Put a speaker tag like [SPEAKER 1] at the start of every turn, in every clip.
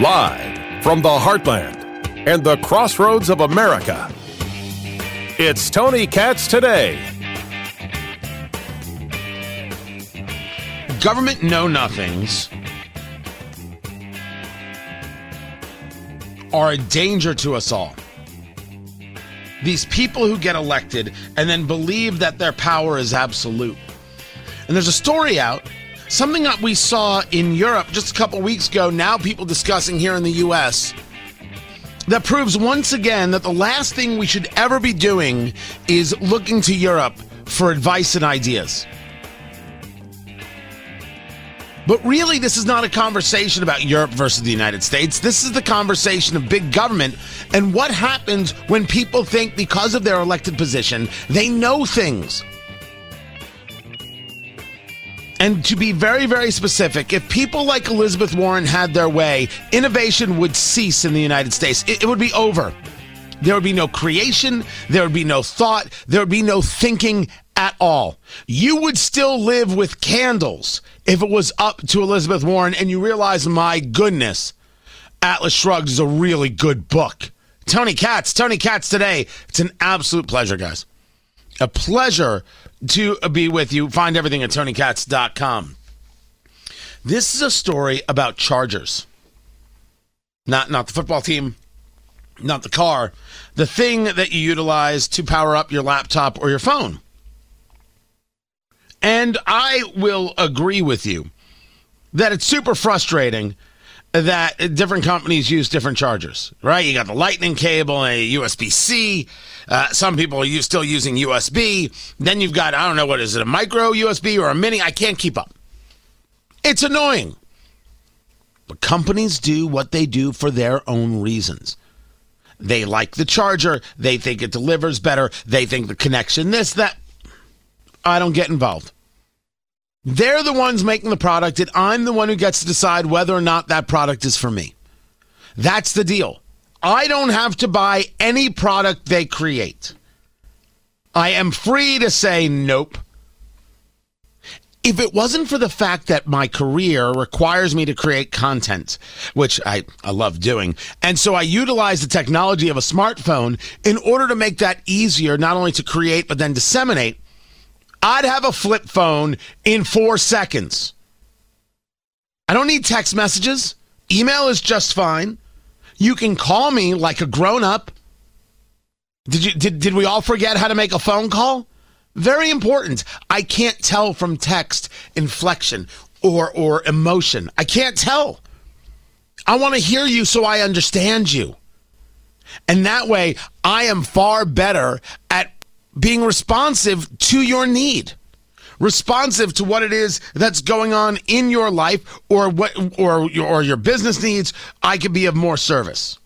[SPEAKER 1] Live from the heartland and the crossroads of America, it's Tony Katz today.
[SPEAKER 2] Government know nothings are a danger to us all. These people who get elected and then believe that their power is absolute. And there's a story out, something that we saw in Europe just a couple weeks ago, now people discussing here in the US, that proves once again that the last thing we should ever be doing is looking to Europe for advice and ideas. But really, this is not a conversation about Europe versus the United States. This is the conversation of big government and what happens when people think because of their elected position, they know things. And to be very, very specific, if people like Elizabeth Warren had their way, innovation would cease in the United States. It, it, would be over. There would be no creation, there would be no thought, there would be no thinking at all. You would still live with candles if it was up to Elizabeth Warren and you realize, my goodness, Atlas Shrugged is a really good book. Tony Katz, Tony Katz today. It's an absolute pleasure, guys. A pleasure to be with you. Find everything at TonyKatz.com. This is a story about Chargers. Not not the football team, not the car, the thing that you utilize to power up your laptop or your phone. And I will agree with you that it's super frustrating that different companies use different chargers, right? You got the lightning cable and a USB C. Uh, some people are still using USB. Then you've got, I don't know, what is it, a micro USB or a mini? I can't keep up. It's annoying. But companies do what they do for their own reasons. They like the charger. They think it delivers better. They think the connection, this, that. I don't get involved. They're the ones making the product, and I'm the one who gets to decide whether or not that product is for me. That's the deal. I don't have to buy any product they create. I am free to say nope. If it wasn't for the fact that my career requires me to create content, which I, I love doing, and so I utilize the technology of a smartphone in order to make that easier, not only to create, but then disseminate, I'd have a flip phone in four seconds. I don't need text messages. Email is just fine. You can call me like a grown up. Did you did, did we all forget how to make a phone call? Very important. I can't tell from text inflection or or emotion. I can't tell. I want to hear you so I understand you. And that way I am far better at being responsive to your need responsive to what it is that's going on in your life or what or your, or your business needs i could be of more service.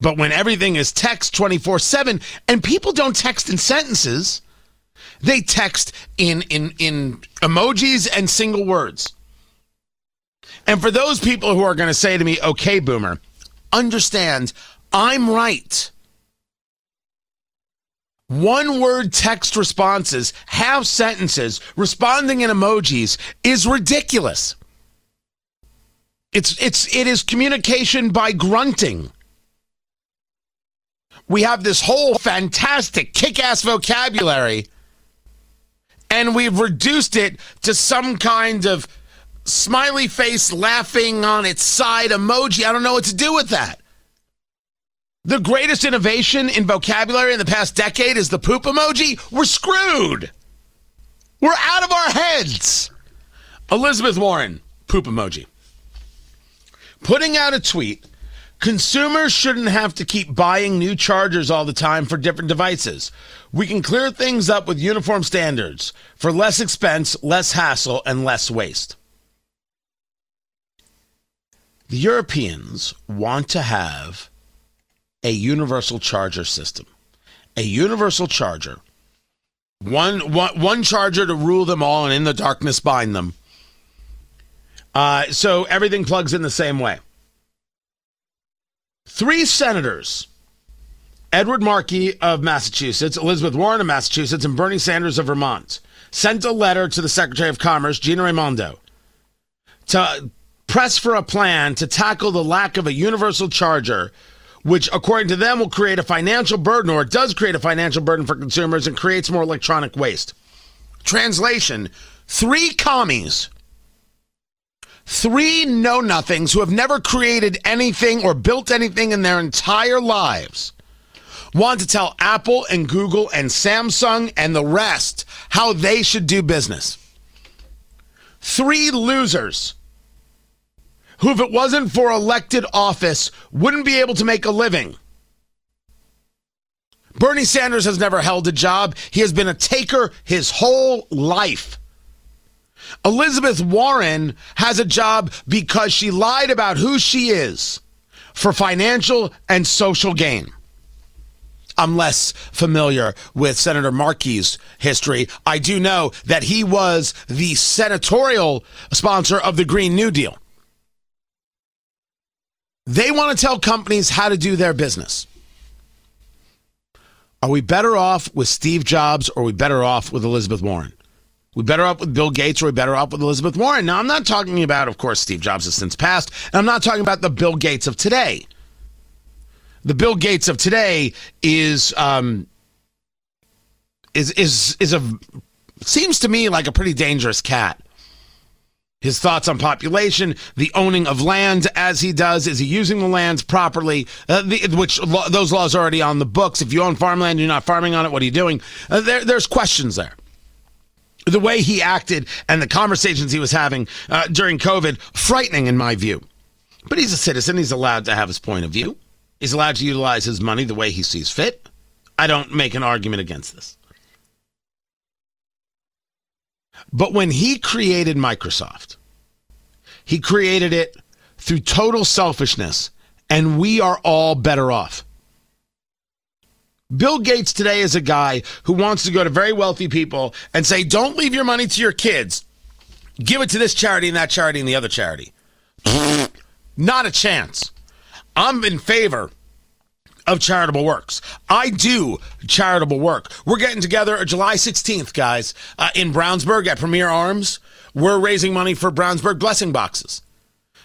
[SPEAKER 2] But when everything is text 24/7 and people don't text in sentences they text in in in emojis and single words. And for those people who are going to say to me okay boomer understand i'm right one word text responses, half sentences, responding in emojis is ridiculous. It's it's it is communication by grunting. We have this whole fantastic kick-ass vocabulary and we've reduced it to some kind of smiley face laughing on its side emoji. I don't know what to do with that. The greatest innovation in vocabulary in the past decade is the poop emoji. We're screwed. We're out of our heads. Elizabeth Warren, poop emoji. Putting out a tweet consumers shouldn't have to keep buying new chargers all the time for different devices. We can clear things up with uniform standards for less expense, less hassle, and less waste. The Europeans want to have a universal charger system. A universal charger. One, one, one charger to rule them all and in the darkness bind them. Uh, so everything plugs in the same way. Three senators Edward Markey of Massachusetts, Elizabeth Warren of Massachusetts, and Bernie Sanders of Vermont sent a letter to the Secretary of Commerce, Gina Raimondo, to press for a plan to tackle the lack of a universal charger, which, according to them, will create a financial burden, or it does create a financial burden for consumers and creates more electronic waste. Translation Three commies, three know nothings who have never created anything or built anything in their entire lives want to tell Apple and Google and Samsung and the rest how they should do business. Three losers who, if it wasn't for elected office, wouldn't be able to make a living. Bernie Sanders has never held a job. He has been a taker his whole life. Elizabeth Warren has a job because she lied about who she is for financial and social gain. I'm less familiar with Senator Markey's history. I do know that he was the senatorial sponsor of the Green New Deal. They want to tell companies how to do their business. Are we better off with Steve Jobs or are we better off with Elizabeth Warren? We better off with Bill Gates or we better off with Elizabeth Warren? Now, I'm not talking about, of course, Steve Jobs has since passed, and I'm not talking about the Bill Gates of today the Bill Gates of today is um, is is is a seems to me like a pretty dangerous cat. His thoughts on population, the owning of land as he does, is he using the lands properly? Uh, the, which lo- those laws are already on the books. If you own farmland, you're not farming on it. What are you doing? Uh, there, there's questions there. The way he acted and the conversations he was having uh, during COVID, frightening in my view. But he's a citizen; he's allowed to have his point of view. He's allowed to utilize his money the way he sees fit. I don't make an argument against this. But when he created Microsoft, he created it through total selfishness, and we are all better off. Bill Gates today is a guy who wants to go to very wealthy people and say, don't leave your money to your kids. Give it to this charity and that charity and the other charity. Not a chance. I'm in favor of charitable works. I do charitable work. We're getting together July 16th, guys, uh, in Brownsburg at Premier Arms. We're raising money for Brownsburg blessing boxes.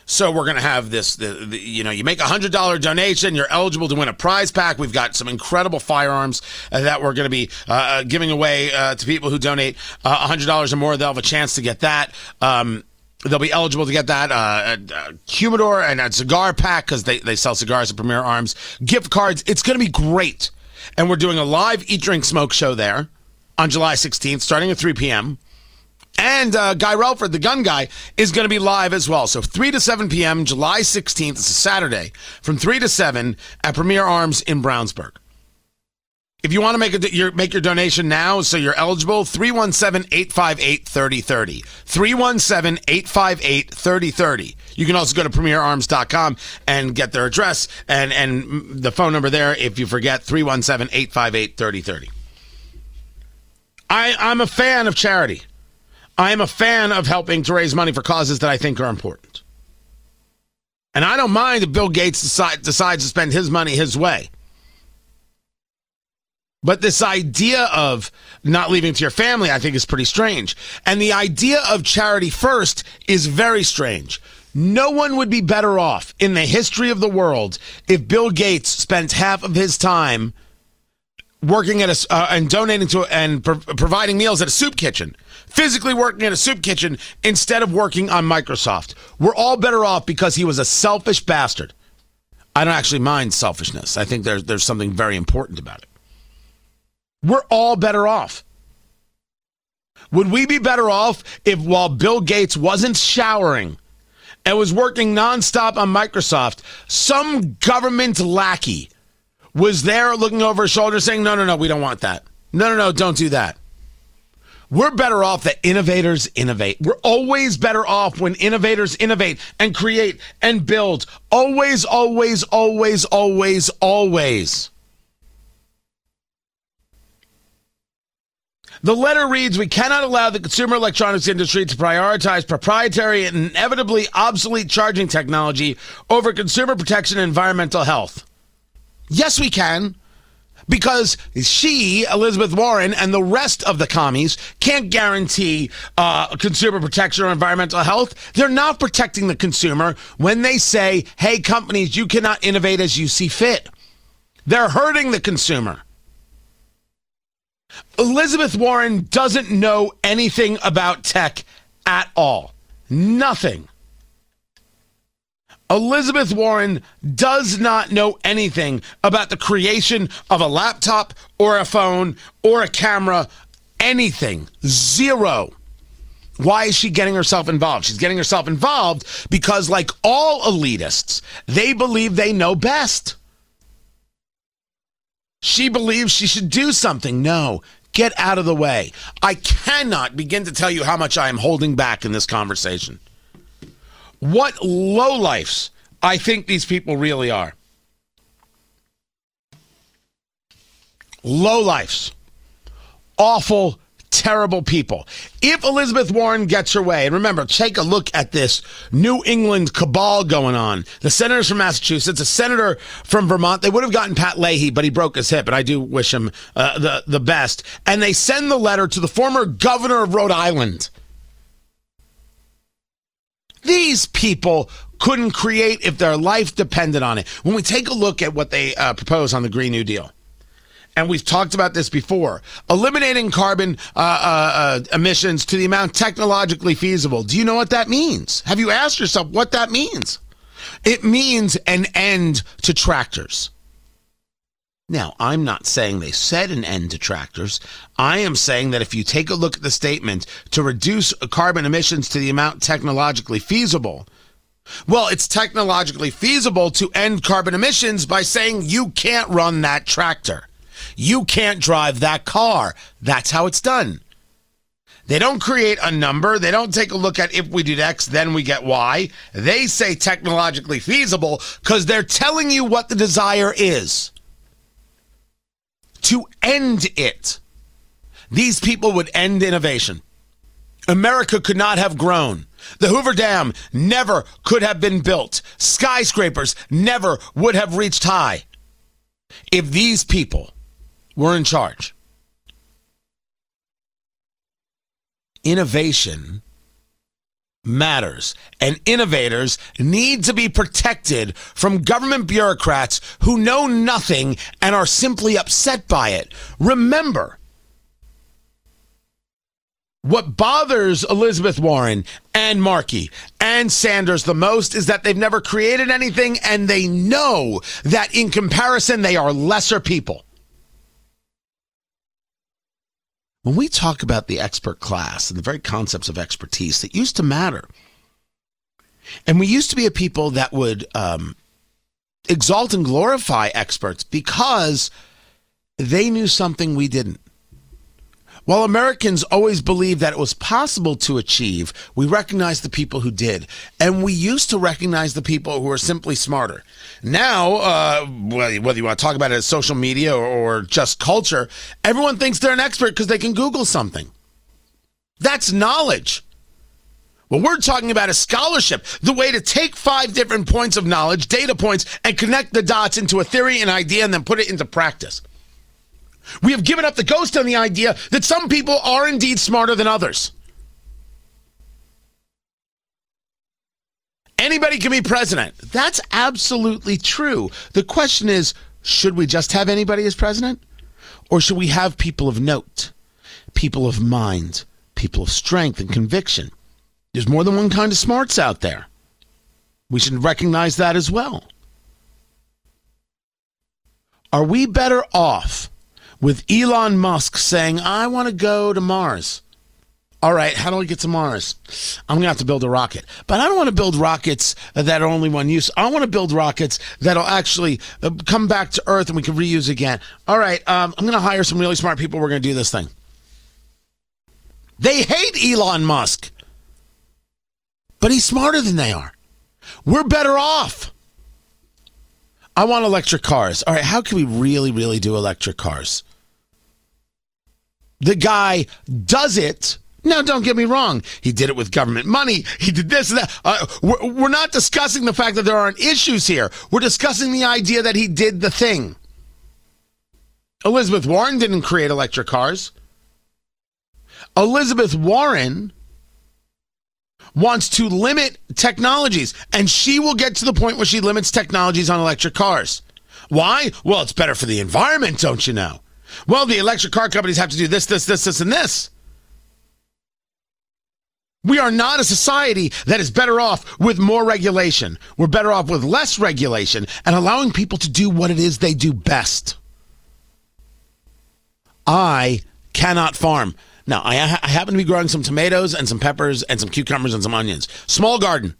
[SPEAKER 2] So we're going to have this, the, the, you know, you make a $100 donation, you're eligible to win a prize pack. We've got some incredible firearms uh, that we're going to be uh, uh, giving away uh, to people who donate uh, $100 or more. They'll have a chance to get that. Um, they'll be eligible to get that uh, uh, humidor and a cigar pack because they, they sell cigars at Premier Arms. Gift cards. It's going to be great. And we're doing a live Eat, Drink, Smoke show there on July 16th, starting at 3 p.m. And uh, Guy Relford, the gun guy, is going to be live as well. So 3 to 7 p.m., July 16th, it's a Saturday, from 3 to 7 at Premier Arms in Brownsburg. If you want to make a your make your donation now, so you're eligible, 317-858-3030. 317-858-3030. You can also go to premierarms.com and get their address and, and the phone number there if you forget, 317-858-3030. I, I'm a fan of charity. I am a fan of helping to raise money for causes that I think are important. And I don't mind if Bill Gates decide, decides to spend his money his way. But this idea of not leaving to your family, I think, is pretty strange. And the idea of charity first is very strange. No one would be better off in the history of the world if Bill Gates spent half of his time working at a uh, and donating to and pro- providing meals at a soup kitchen, physically working at a soup kitchen instead of working on Microsoft. We're all better off because he was a selfish bastard. I don't actually mind selfishness. I think there's there's something very important about it. We're all better off. Would we be better off if while Bill Gates wasn't showering and was working nonstop on Microsoft, some government lackey was there looking over his shoulder saying, no, no, no, we don't want that. No, no, no, don't do that. We're better off that innovators innovate. We're always better off when innovators innovate and create and build. Always, always, always, always, always. The letter reads We cannot allow the consumer electronics industry to prioritize proprietary and inevitably obsolete charging technology over consumer protection and environmental health. Yes, we can. because she, Elizabeth Warren, and the rest of the commies can't guarantee uh, consumer protection or environmental health. They're not protecting the consumer when they say, hey, companies, you cannot innovate as you see fit. They're hurting the consumer. Elizabeth Warren doesn't know anything about tech at all. Nothing. Elizabeth Warren does not know anything about the creation of a laptop or a phone or a camera, anything. Zero. Why is she getting herself involved? She's getting herself involved because, like all elitists, they believe they know best. She believes she should do something. No, get out of the way. I cannot begin to tell you how much I am holding back in this conversation what lowlifes I think these people really are. Lowlifes. Awful, terrible people. If Elizabeth Warren gets her way, and remember, take a look at this New England cabal going on. The senators from Massachusetts, a senator from Vermont, they would have gotten Pat Leahy, but he broke his hip, and I do wish him uh, the, the best. And they send the letter to the former governor of Rhode Island these people couldn't create if their life depended on it. When we take a look at what they uh, propose on the Green New Deal, and we've talked about this before, eliminating carbon uh, uh, uh, emissions to the amount technologically feasible. Do you know what that means? Have you asked yourself what that means? It means an end to tractors. Now, I'm not saying they said an end to tractors. I am saying that if you take a look at the statement to reduce carbon emissions to the amount technologically feasible, well, it's technologically feasible to end carbon emissions by saying you can't run that tractor. You can't drive that car. That's how it's done. They don't create a number. They don't take a look at if we did X, then we get Y. They say technologically feasible because they're telling you what the desire is to end it. These people would end innovation. America could not have grown. The Hoover Dam never could have been built. Skyscrapers never would have reached high if these people were in charge. Innovation matters, and innovators need to be protected from government bureaucrats who know nothing and are simply upset by it. Remember, what bothers Elizabeth Warren and Markey and Sanders the most is that they've never created anything and they know that in comparison they are lesser people. When we talk about the expert class and the very concepts of expertise that used to matter, and we used to be a people that would um, exalt and glorify experts because they knew something we didn't. While Americans always believed that it was possible to achieve, we recognized the people who did. And we used to recognize the people who are simply smarter. Now, uh, whether you want to talk about it as social media or, or just culture, everyone thinks they're an expert because they can Google something. That's knowledge. What we're talking about is scholarship, the way to take five different points of knowledge, data points, and connect the dots into a theory and idea and then put it into practice. We have given up the ghost on the idea that some people are indeed smarter than others. Anybody can be president. That's absolutely true. The question is should we just have anybody as president? Or should we have people of note, people of mind, people of strength and conviction? There's more than one kind of smarts out there. We should recognize that as well. Are we better off with Elon Musk saying, I want to go to Mars. All right, how do I get to Mars? I'm going to have to build a rocket. But I don't want to build rockets that are only one use. I want to build rockets that'll actually uh, come back to Earth and we can reuse again. All right, um, I'm going to hire some really smart people. We're going to do this thing. They hate Elon Musk, but he's smarter than they are. We're better off. I want electric cars. All right, how can we really, really do electric cars? The guy does it. Now, don't get me wrong. He did it with government money. He did this and that. Uh, we're, we're not discussing the fact that there aren't issues here. We're discussing the idea that he did the thing. Elizabeth Warren didn't create electric cars. Elizabeth Warren wants to limit technologies, and she will get to the point where she limits technologies on electric cars. Why? Well, it's better for the environment, don't you know? Well, the electric car companies have to do this, this, this, this, and this. We are not a society that is better off with more regulation. We're better off with less regulation and allowing people to do what it is they do best. I cannot farm. Now, I, ha- I happen to be growing some tomatoes and some peppers and some cucumbers and some onions. Small garden.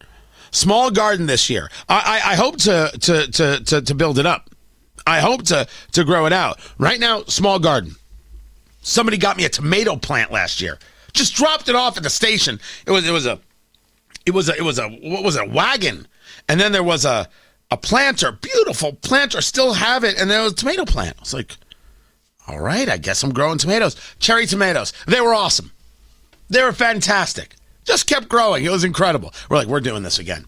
[SPEAKER 2] Small garden this year. I, I, I hope to, to, to, to, to build it up. I hope to, to grow it out. Right now, small garden. Somebody got me a tomato plant last year. Just dropped it off at the station. It was it was a it was a it was a what was it, a wagon. And then there was a a planter, beautiful planter, still have it, and there was a tomato plant. I was like, all right, I guess I'm growing tomatoes. Cherry tomatoes. They were awesome. They were fantastic. Just kept growing. It was incredible. We're like, we're doing this again.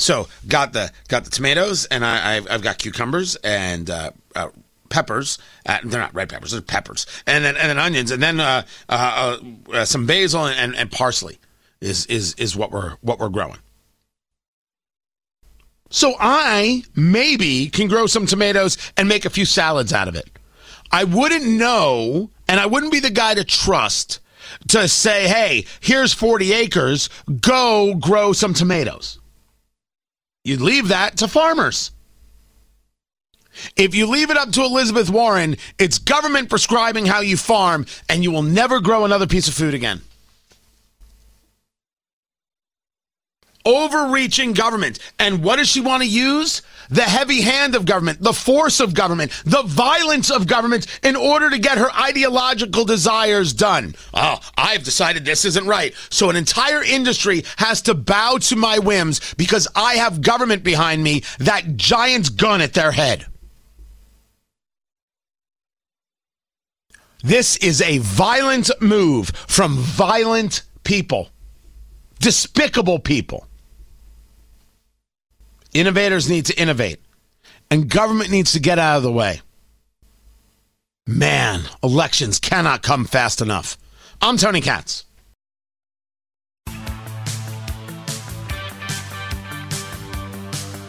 [SPEAKER 2] So got the got the tomatoes, and I, I've, I've got cucumbers and uh, uh, peppers. Uh, they're not red peppers; they're peppers, and then and then onions, and then uh, uh, uh, some basil and, and parsley is is is what we're what we're growing. So I maybe can grow some tomatoes and make a few salads out of it. I wouldn't know, and I wouldn't be the guy to trust to say, "Hey, here's 40 acres. Go grow some tomatoes." You leave that to farmers. If you leave it up to Elizabeth Warren, it's government prescribing how you farm, and you will never grow another piece of food again. Overreaching government. And what does she want to use? The heavy hand of government, the force of government, the violence of government in order to get her ideological desires done. Oh, I've decided this isn't right. So an entire industry has to bow to my whims because I have government behind me, that giant gun at their head. This is a violent move from violent people, despicable people. Innovators need to innovate, and government needs to get out of the way. Man, elections cannot come fast enough. I'm Tony Katz.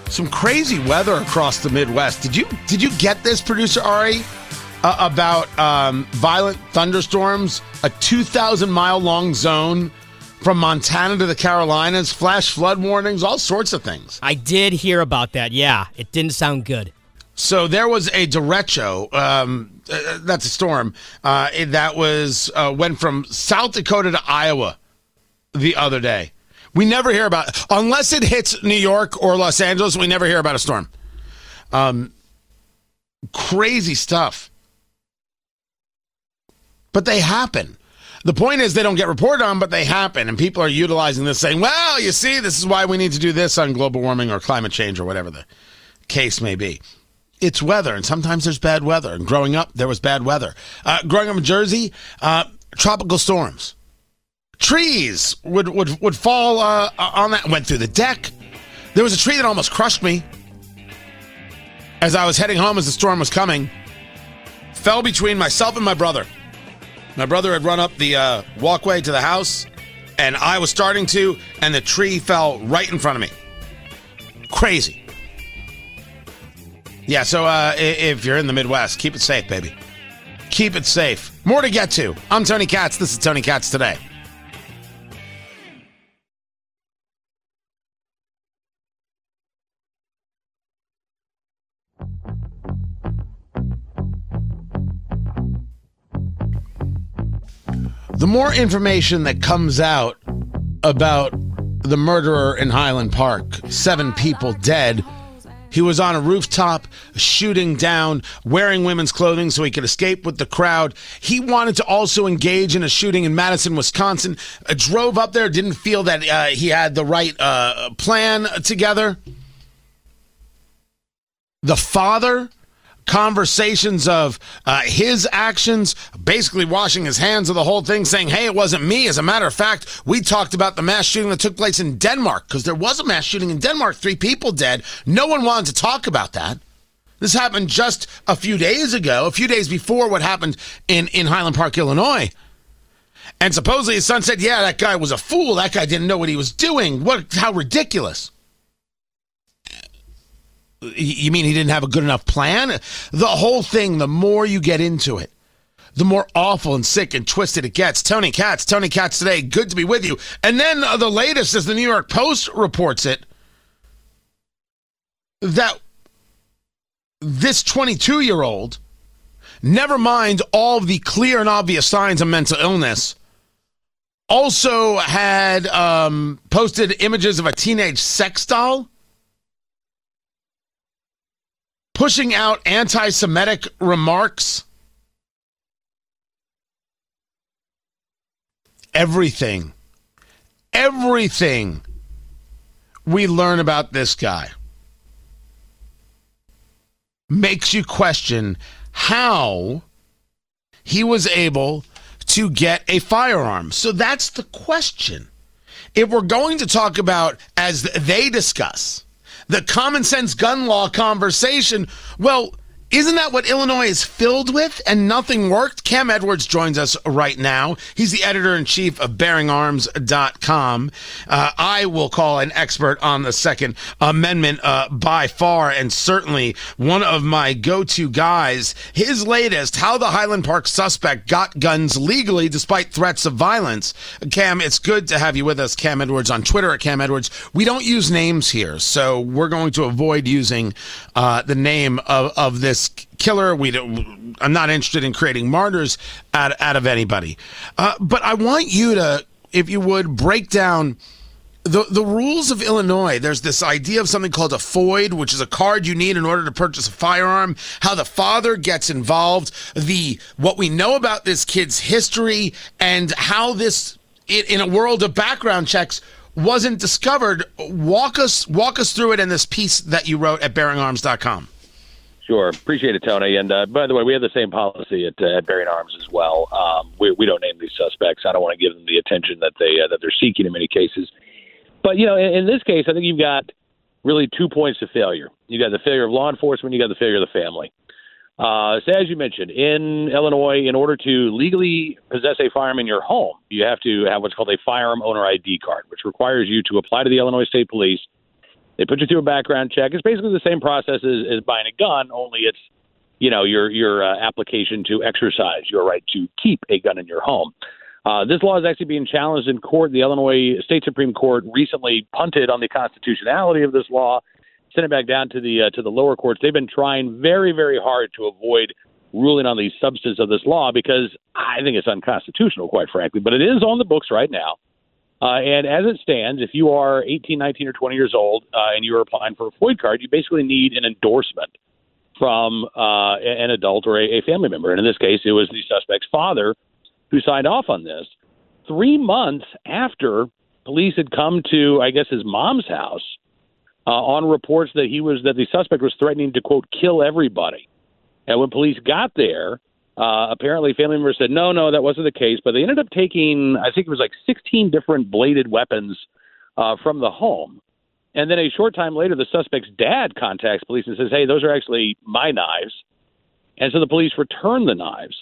[SPEAKER 2] Some crazy weather across the Midwest. Did you did you get this, producer Ari? uh, about um, violent thunderstorms, a 2,000 mile long zone from Montana to the Carolinas, flash flood warnings, all sorts of things.
[SPEAKER 3] I did hear about that. Yeah, it didn't sound good.
[SPEAKER 2] So there was a derecho. Um, uh, that's a storm uh, that was uh, went from South Dakota to Iowa the other day. We never hear about unless it hits New York or Los Angeles. We never hear about a storm. Um, crazy stuff but they happen. The point is, they don't get reported on, but they happen. And people are utilizing this saying, well, you see, this is why we need to do this on global warming or climate change or whatever the case may be. It's weather, and sometimes there's bad weather. And growing up, there was bad weather. Uh, growing up in Jersey, uh, tropical storms. Trees would, would, would fall uh, on that, went through the deck. There was a tree that almost crushed me as I was heading home as the storm was coming. Fell between myself and my brother. My brother had run up the uh, walkway to the house, and I was starting to, and the tree fell right in front of me. Crazy. Yeah, so uh, if you're in the Midwest, keep it safe, baby. Keep it safe. More to get to. I'm Tony Katz. This is Tony Katz today. The more information that comes out about the murderer in Highland Park, seven people dead. He was on a rooftop shooting down, wearing women's clothing so he could escape with the crowd. He wanted to also engage in a shooting in Madison, Wisconsin. Uh, drove up there, didn't feel that uh, he had the right uh, plan together. The father conversations of uh, his actions, basically washing his hands of the whole thing, saying, hey, it wasn't me. As a matter of fact, we talked about the mass shooting that took place in Denmark because there was a mass shooting in Denmark, three people dead. No one wanted to talk about that. This happened just a few days ago, a few days before what happened in, in Highland Park, Illinois. And supposedly his son said, Yeah, that guy was a fool. That guy didn't know what he was doing. What how ridiculous. You mean he didn't have a good enough plan? The whole thing, the more you get into it, the more awful and sick and twisted it gets. Tony Katz, Tony Katz today, good to be with you. And then uh, the latest, as the New York Post reports it, that this 22 year old, never mind all the clear and obvious signs of mental illness, also had um, posted images of a teenage sex doll pushing out anti Semitic remarks. Everything, everything we learn about this guy makes you question how he was able to get a firearm. So that's the question. If we're going to talk about, as they discuss, the common sense gun law conversation, well, isn't that what Illinois is filled with and nothing worked? Cam Edwards joins us right now. He's the editor in chief of bearingarms.com. Uh, I will call an expert on the Second Amendment uh, by far and certainly one of my go to guys. His latest, How the Highland Park Suspect Got Guns Legally Despite Threats of Violence. Cam, it's good to have you with us, Cam Edwards, on Twitter at Cam Edwards. We don't use names here, so we're going to avoid using uh, the name of, of this killer. We don't, I'm not interested in creating martyrs out, out of anybody. Uh, but I want you to, if you would, break down the the rules of Illinois. There's this idea of something called a FOID, which is a card you need in order to purchase a firearm. How the father gets involved, the what we know about this kid's history, and how this in a world of background checks wasn't discovered. Walk us walk us through it in this piece that you wrote at bearingarms.com.
[SPEAKER 4] Sure, appreciate it, Tony. And uh, by the way, we have the same policy at, uh, at Bearing Arms as well. Um, we, we don't name these suspects. I don't want to give them the attention that they uh, that they're seeking in many cases. But you know, in, in this case, I think you've got really two points of failure. You got the failure of law enforcement. You got the failure of the family. Uh, so as you mentioned, in Illinois, in order to legally possess a firearm in your home, you have to have what's called a firearm owner ID card, which requires you to apply to the Illinois State Police they put you through a background check. It's basically the same process as, as buying a gun, only it's you know your your uh, application to exercise your right to keep a gun in your home. Uh, this law is actually being challenged in court. The Illinois State Supreme Court recently punted on the constitutionality of this law, sent it back down to the uh, to the lower courts. They've been trying very very hard to avoid ruling on the substance of this law because I think it's unconstitutional, quite frankly. But it is on the books right now. Uh, and as it stands, if you are 18, 19, or 20 years old uh, and you are applying for a FOID card, you basically need an endorsement from uh, an adult or a, a family member. And in this case, it was the suspect's father who signed off on this. Three months after police had come to, I guess, his mom's house uh, on reports that he was that the suspect was threatening to quote kill everybody. And when police got there, uh, apparently, family members said, no, no, that wasn't the case. But they ended up taking, I think it was like 16 different bladed weapons uh, from the home. And then a short time later, the suspect's dad contacts police and says, hey, those are actually my knives. And so the police return the knives.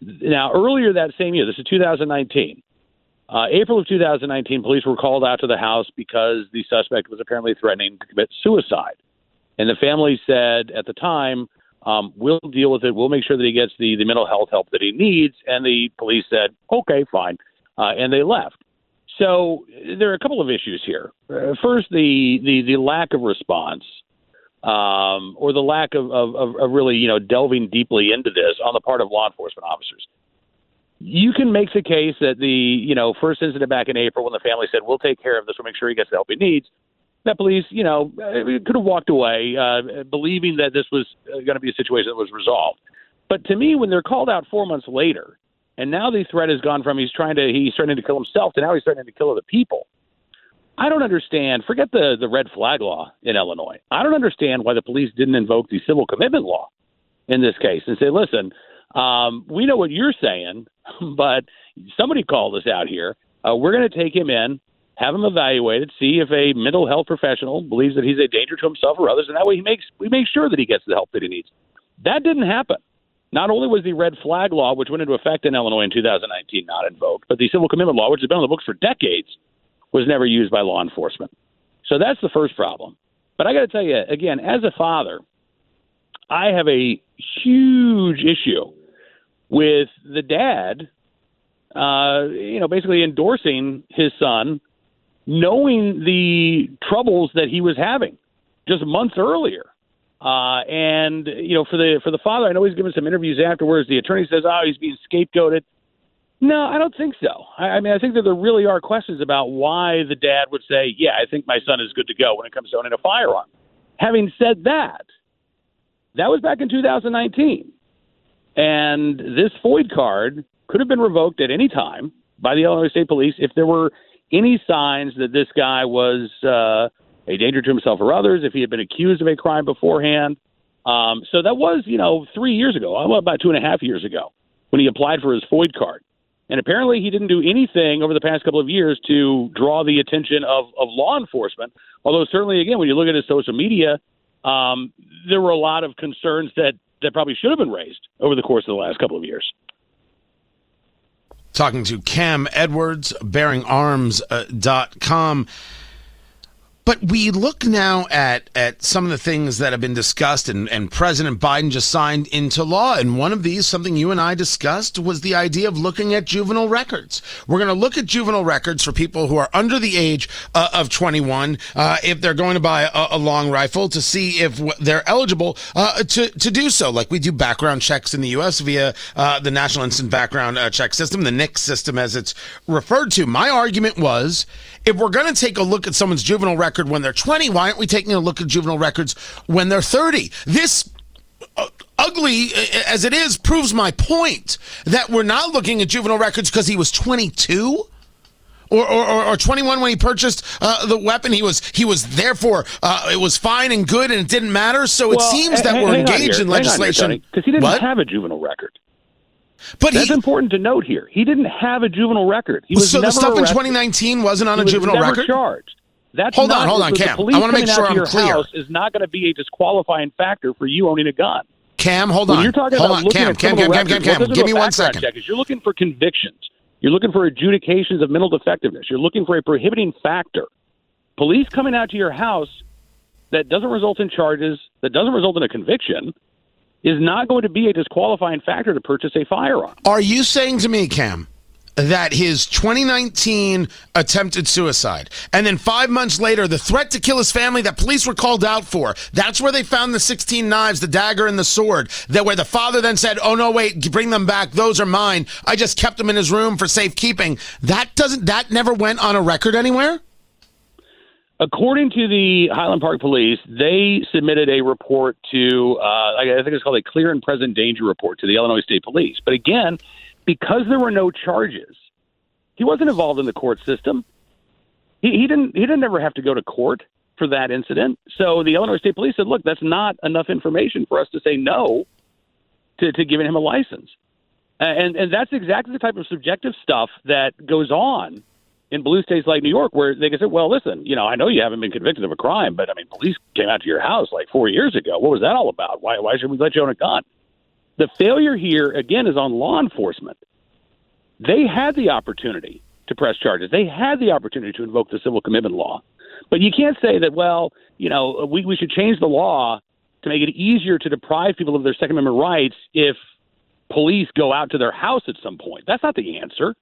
[SPEAKER 4] Now, earlier that same year, this is 2019, uh, April of 2019, police were called out to the house because the suspect was apparently threatening to commit suicide. And the family said at the time, um, we'll deal with it. We'll make sure that he gets the, the mental health help that he needs. And the police said, okay, fine. Uh, and they left. So there are a couple of issues here. Uh, first, the, the, the lack of response um, or the lack of, of, of really, you know, delving deeply into this on the part of law enforcement officers. You can make the case that the, you know, first incident back in April when the family said, we'll take care of this, we'll make sure he gets the help he needs, that police, you know, could have walked away uh, believing that this was uh, going to be a situation that was resolved. But to me, when they're called out four months later, and now the threat has gone from he's trying to he's threatening to kill himself to now he's threatening to kill other people. I don't understand. Forget the the red flag law in Illinois. I don't understand why the police didn't invoke the civil commitment law in this case and say, listen, um, we know what you're saying, but somebody called us out here. Uh, we're going to take him in have him evaluated, see if a mental health professional believes that he's a danger to himself or others, and that way he makes we make sure that he gets the help that he needs. That didn't happen. Not only was the red flag law, which went into effect in Illinois in 2019, not invoked, but the civil commitment law, which has been on the books for decades, was never used by law enforcement. So that's the first problem. But I got to tell you, again, as a father, I have a huge issue with the dad, uh, you know, basically endorsing his son, knowing the troubles that he was having just months earlier. Uh, and you know, for the for the father, I know he's given some interviews afterwards. The attorney says, "Oh, he's being scapegoated." No, I don't think so. I, I mean, I think that there really are questions about why the dad would say, "Yeah, I think my son is good to go when it comes to owning a firearm." Having said that, that was back in 2019, and this FOID card could have been revoked at any time by the Illinois State Police if there were any signs that this guy was uh, a danger to himself or others, if he had been accused of a crime beforehand. Um, so that was, you know, three years ago, about two and a half years ago, when he applied for his FOID card. And apparently, he didn't do anything over the past couple of years to draw the attention of, of law enforcement. Although, certainly, again, when you look at his social media, um, there were a lot of concerns that, that probably should have been raised over the course of the last couple of years.
[SPEAKER 2] Talking to Cam Edwards, bearingarms.com. Uh, But we look now at, at some of the things that have been discussed, and, and President Biden just signed into law. And one of these, something you and I discussed, was the idea of looking at juvenile records. We're going to look at juvenile records for people who are under the age uh, of 21, uh, if they're going to buy a, a, long rifle, to see if they're eligible uh, to, to do so, like we do background checks in the U.S. via uh, the National Instant Background uh, Check System, the NICS system as it's referred to. My argument was if we're going to take a look at someone's juvenile record when they're 20, why aren't we taking a look at juvenile records when they're 30? This uh, ugly uh, as it is proves my point that we're not looking at juvenile records because he was 22 or, or, or 21 when he purchased uh, the weapon. He was he was therefore uh, it was fine and good and it didn't matter. So it seems that we're engaged in legislation
[SPEAKER 4] because he didn't
[SPEAKER 2] what?
[SPEAKER 4] have a juvenile record. But that's he, important to note here. He didn't have a juvenile record. He was
[SPEAKER 2] so
[SPEAKER 4] the
[SPEAKER 2] stuff
[SPEAKER 4] arrested.
[SPEAKER 2] in 2019 wasn't on
[SPEAKER 4] he
[SPEAKER 2] a juvenile
[SPEAKER 4] never
[SPEAKER 2] record.
[SPEAKER 4] Charged. That's
[SPEAKER 2] hold on, hold on, Cam.
[SPEAKER 4] I
[SPEAKER 2] want to make sure I'm clear.
[SPEAKER 4] House is not going to be a disqualifying factor for you owning a gun.
[SPEAKER 2] Cam, hold
[SPEAKER 4] when
[SPEAKER 2] on.
[SPEAKER 4] You're talking
[SPEAKER 2] hold
[SPEAKER 4] about
[SPEAKER 2] on.
[SPEAKER 4] looking
[SPEAKER 2] Cam,
[SPEAKER 4] at
[SPEAKER 2] Cam, Cam,
[SPEAKER 4] Cam,
[SPEAKER 2] Cam, Cam, Cam. Give me one second.
[SPEAKER 4] Check is you're looking for convictions. You're looking for adjudications of mental defectiveness. You're looking for a prohibiting factor. Police coming out to your house that doesn't result in charges, that doesn't result in a conviction, is not going to be a disqualifying factor to purchase a firearm.
[SPEAKER 2] Are you saying to me, Cam, that his 2019 attempted suicide and then five months later the threat to kill his family that police were called out for. That's where they found the 16 knives the dagger and the sword. That where the father then said oh no wait bring them back. Those are mine. I just kept them in his room for safekeeping. That doesn't that never went on a record anywhere?
[SPEAKER 4] According to the Highland Park Police, they submitted a report to, uh, I think it's called a clear and present danger report to the Illinois State Police. But again, because there were no charges, he wasn't involved in the court system. He, he didn't. He didn't ever have to go to court for that incident. So the Illinois State Police said, "Look, that's not enough information for us to say no to, to giving him a license." And and that's exactly the type of subjective stuff that goes on in blue states like New York, where they can say, "Well, listen, you know, I know you haven't been convicted of a crime, but I mean, police came out to your house like four years ago. What was that all about? Why why should we let you own a gun?" The failure here again is on law enforcement. They had the opportunity to press charges. They had the opportunity to invoke the civil commitment law, but you can't say that. Well, you know, we we should change the law to make it easier to deprive people of their Second Amendment rights if police go out to their house at some point. That's not the answer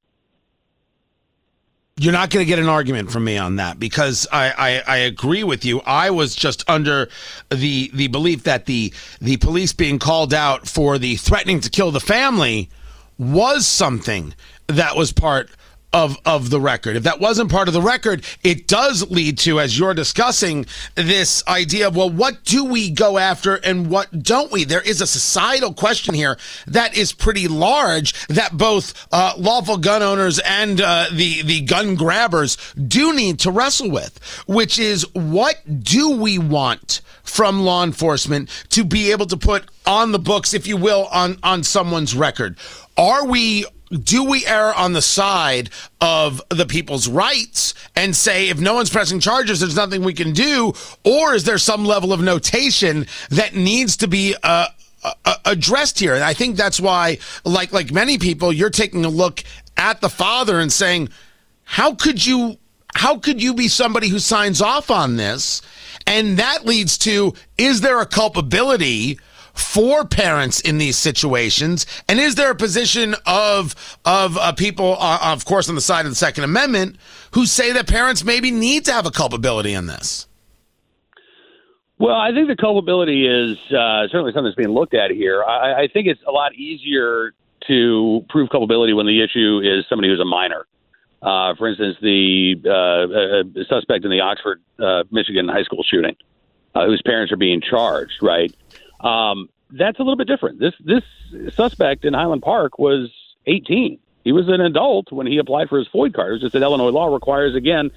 [SPEAKER 2] you're not going to get an argument from me on that because I, I, I, agree with you. I was just under the the belief that the the police being called out for the threatening to kill the family was something that was part of of the record. If that wasn't part of the record, it does lead to, as you're discussing, this idea of well, what do we go after and what don't we? There is a societal question here that is pretty large that both uh, lawful gun owners and uh, the the gun grabbers do need to wrestle with, which is what do we want from law enforcement to be able to put on the books, if you will, on on someone's record? Are we do we err on the side of the people's rights and say if no one's pressing charges, there's nothing we can do, or is there some level of notation that needs to be uh, uh, addressed here? And I think that's why, like like many people, you're taking a look at the father and saying, how could you how could you be somebody who signs off on this? And that leads to is there a culpability for parents in these situations? And is there a position of of uh, people, uh, of course, on the side of the Second Amendment, who say that parents maybe need to have a culpability in this?
[SPEAKER 4] Well, I think the culpability is uh, certainly something that's being looked at here. I, I think it's a lot easier to prove culpability when the issue is somebody who's a minor. Uh, for instance, the uh, uh, suspect in the Oxford, uh, Michigan high school shooting, uh, whose parents are being charged, right? Um, that's a little bit different. This this suspect in Highland Park was 18. He was an adult when he applied for his FOID card. It just that Illinois law requires, again,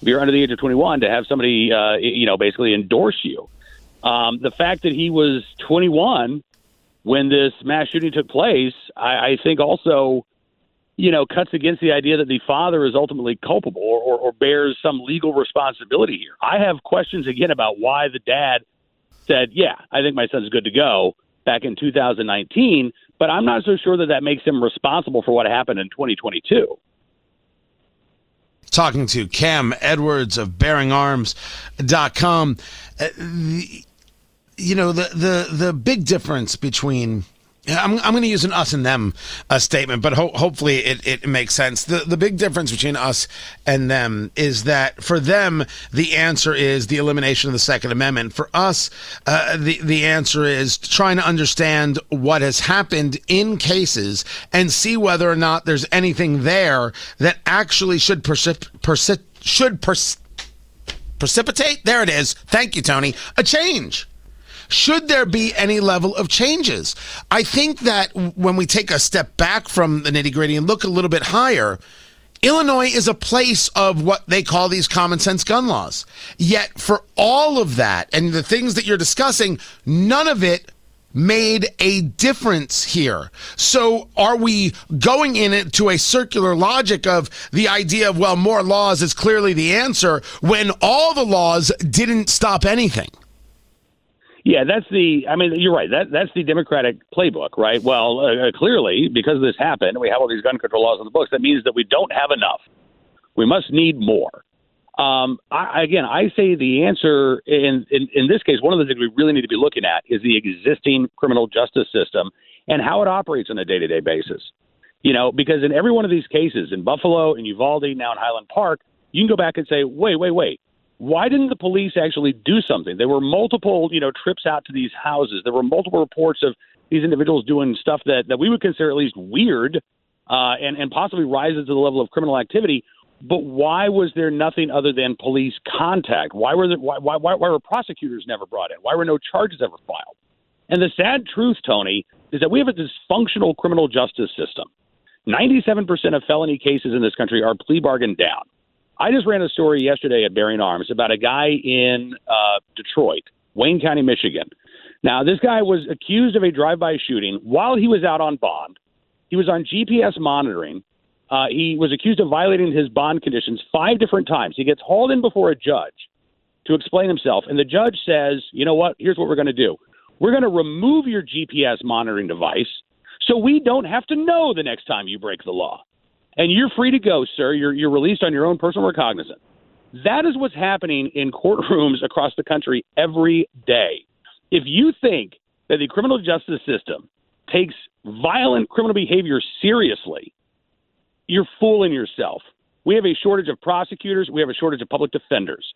[SPEAKER 4] if you're under the age of 21, to have somebody, uh, you know, basically endorse you. Um, the fact that he was 21 when this mass shooting took place, I, I think also you know, cuts against the idea that the father is ultimately culpable or, or, or bears some legal responsibility here. I have questions again about why the dad said, "Yeah, I think my son's good to go." Back in 2019, but I'm not so sure that that makes him responsible for what happened in 2022
[SPEAKER 2] talking to Cam Edwards of bearingarms.com. Uh, you know, the, the, the big difference between I'm, I'm going to use an us and them uh, statement, but ho- hopefully it, it makes sense. The, the big difference between us and them is that for them, the answer is the elimination of the Second Amendment. For us, uh, the, the answer is trying to understand what has happened in cases and see whether or not there's anything there that actually should persi- should pers- precipitate. There it is. Thank you, Tony. A change should there be any level of changes? I think that when we take a step back from the nitty gritty and look a little bit higher, Illinois is a place of what they call these common sense gun laws. Yet, for all of that and the things that you're discussing, none of it made a difference here. So are we going in it to a circular logic of the idea of, well, more laws is clearly the answer when all the laws didn't stop anything?
[SPEAKER 4] Yeah, that's the. I mean, you're right. That that's the Democratic playbook, right? Well, uh, uh, clearly, because this happened, we have all these gun control laws on the books. That means that we don't have enough. We must need more. Um, I, again, I say the answer in, in in this case, one of the things we really need to be looking at is the existing criminal justice system and how it operates on a day to day basis. You know, because in every one of these cases, in Buffalo, in Uvalde, now in Highland Park, you can go back and say, wait, wait, wait why didn't the police actually do something? There were multiple, you know, trips out to these houses. There were multiple reports of these individuals doing stuff that, that we would consider at least weird uh, and, and possibly rises to the level of criminal activity. But why was there nothing other than police contact? Why were there, why, why, why were prosecutors never brought in? Why were no charges ever filed? And the sad truth, Tony, is that we have a dysfunctional criminal justice system. 97% of felony cases in this country are plea bargained down. I just ran a story yesterday at Bearing Arms about a guy in uh, Detroit, Wayne County, Michigan. Now, this guy was accused of a drive-by shooting while he was out on bond. He was on GPS monitoring. Uh, he was accused of violating his bond conditions five different times. He gets hauled in before a judge to explain himself, and the judge says, "You know what? Here's what we're going to do. We're going to remove your GPS monitoring device, so we don't have to know the next time you break the law." And you're free to go, sir. You're you're released on your own personal recognizance. That is what's happening in courtrooms across the country every day. If you think that the criminal justice system takes violent criminal behavior seriously, you're fooling yourself. We have a shortage of prosecutors, we have a shortage of public defenders.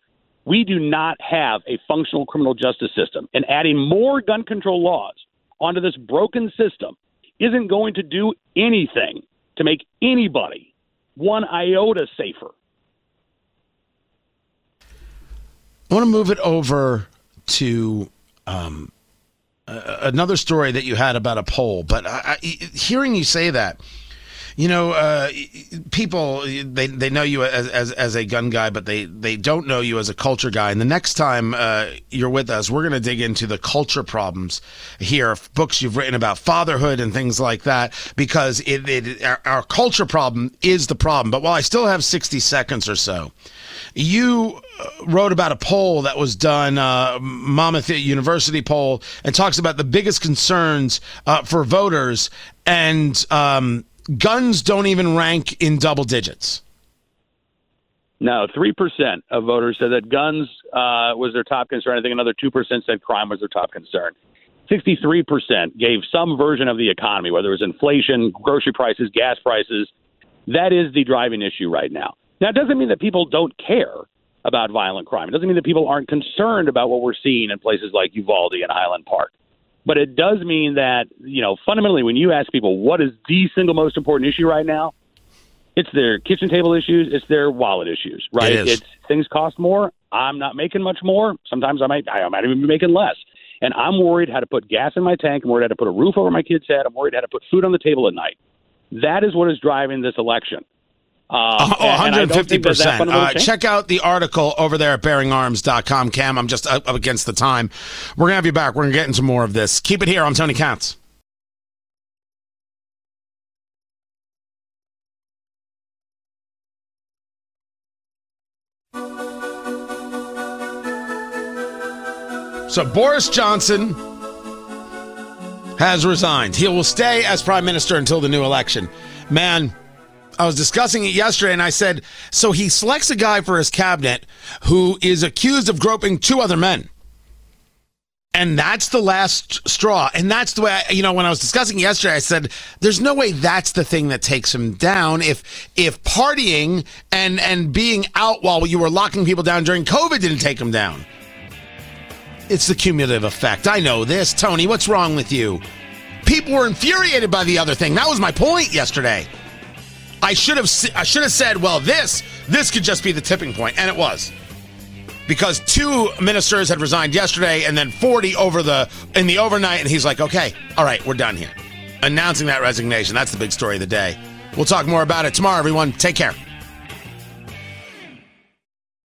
[SPEAKER 4] We do not have a functional criminal justice system, and adding more gun control laws onto this broken system isn't going to do anything to make anybody one iota safer.
[SPEAKER 2] I want to move it over to um, uh, another story that you had about a poll, but I, I, hearing you say that, you know, uh, people they they know you as, as as a gun guy, but they they don't know you as a culture guy. And the next time uh, you're with us, we're going to dig into the culture problems here, books you've written about fatherhood and things like that, because it, it our, our culture problem is the problem. But while I still have 60 seconds or so, you uh, wrote about a poll that was done, uh, Monmouth University poll, and talks about the biggest concerns uh, for voters, and um, guns don't even rank in double digits.
[SPEAKER 4] No, three percent of voters said that guns uh, was their top concern. I think another two percent said crime was their top concern. Sixty-three percent gave some version of the economy, whether it was inflation, grocery prices, gas prices. That is the driving issue right now. Now, it doesn't mean that people don't care about violent crime. It doesn't mean that people aren't concerned about what we're seeing in places like Uvalde and Highland Park. But it does mean that, you know, fundamentally, when you ask people what is the single most important issue right now, it's their kitchen table issues, it's their wallet issues, right?
[SPEAKER 2] It is.
[SPEAKER 4] It's things cost more. I'm not making much more. Sometimes I might, I might even be making less. And I'm worried how to put gas in my tank. I'm worried how to put a roof over my kid's head. I'm worried how to put food on the table at night. That is what is driving this election.
[SPEAKER 2] Um, oh, 150%. Uh, check out the article over there at bearingarms.com. Cam, I'm just up, up against the time. We're going to have you back. We're going to get into more of this. Keep it here. I'm Tony Katz. So Boris Johnson has resigned. He will stay as prime minister until the new election. Man, I was discussing it yesterday and I said, so he selects a guy for his cabinet who is accused of groping two other men. And that's the last straw. And that's the way, I, you know, when I was discussing yesterday, I said, there's no way that's the thing that takes him down. If, if partying and, and being out while you were locking people down during COVID didn't take him down. It's the cumulative effect. I know this. Tony, what's wrong with you? People were infuriated by the other thing. That was my point yesterday. I should have I should have said, well, this this could just be the tipping point, and it was. Because two ministers had resigned yesterday and then 40 over the in the overnight and he's like, "Okay, all right, we're done here." Announcing that resignation. That's the big story of the day. We'll talk more about it tomorrow everyone. Take care.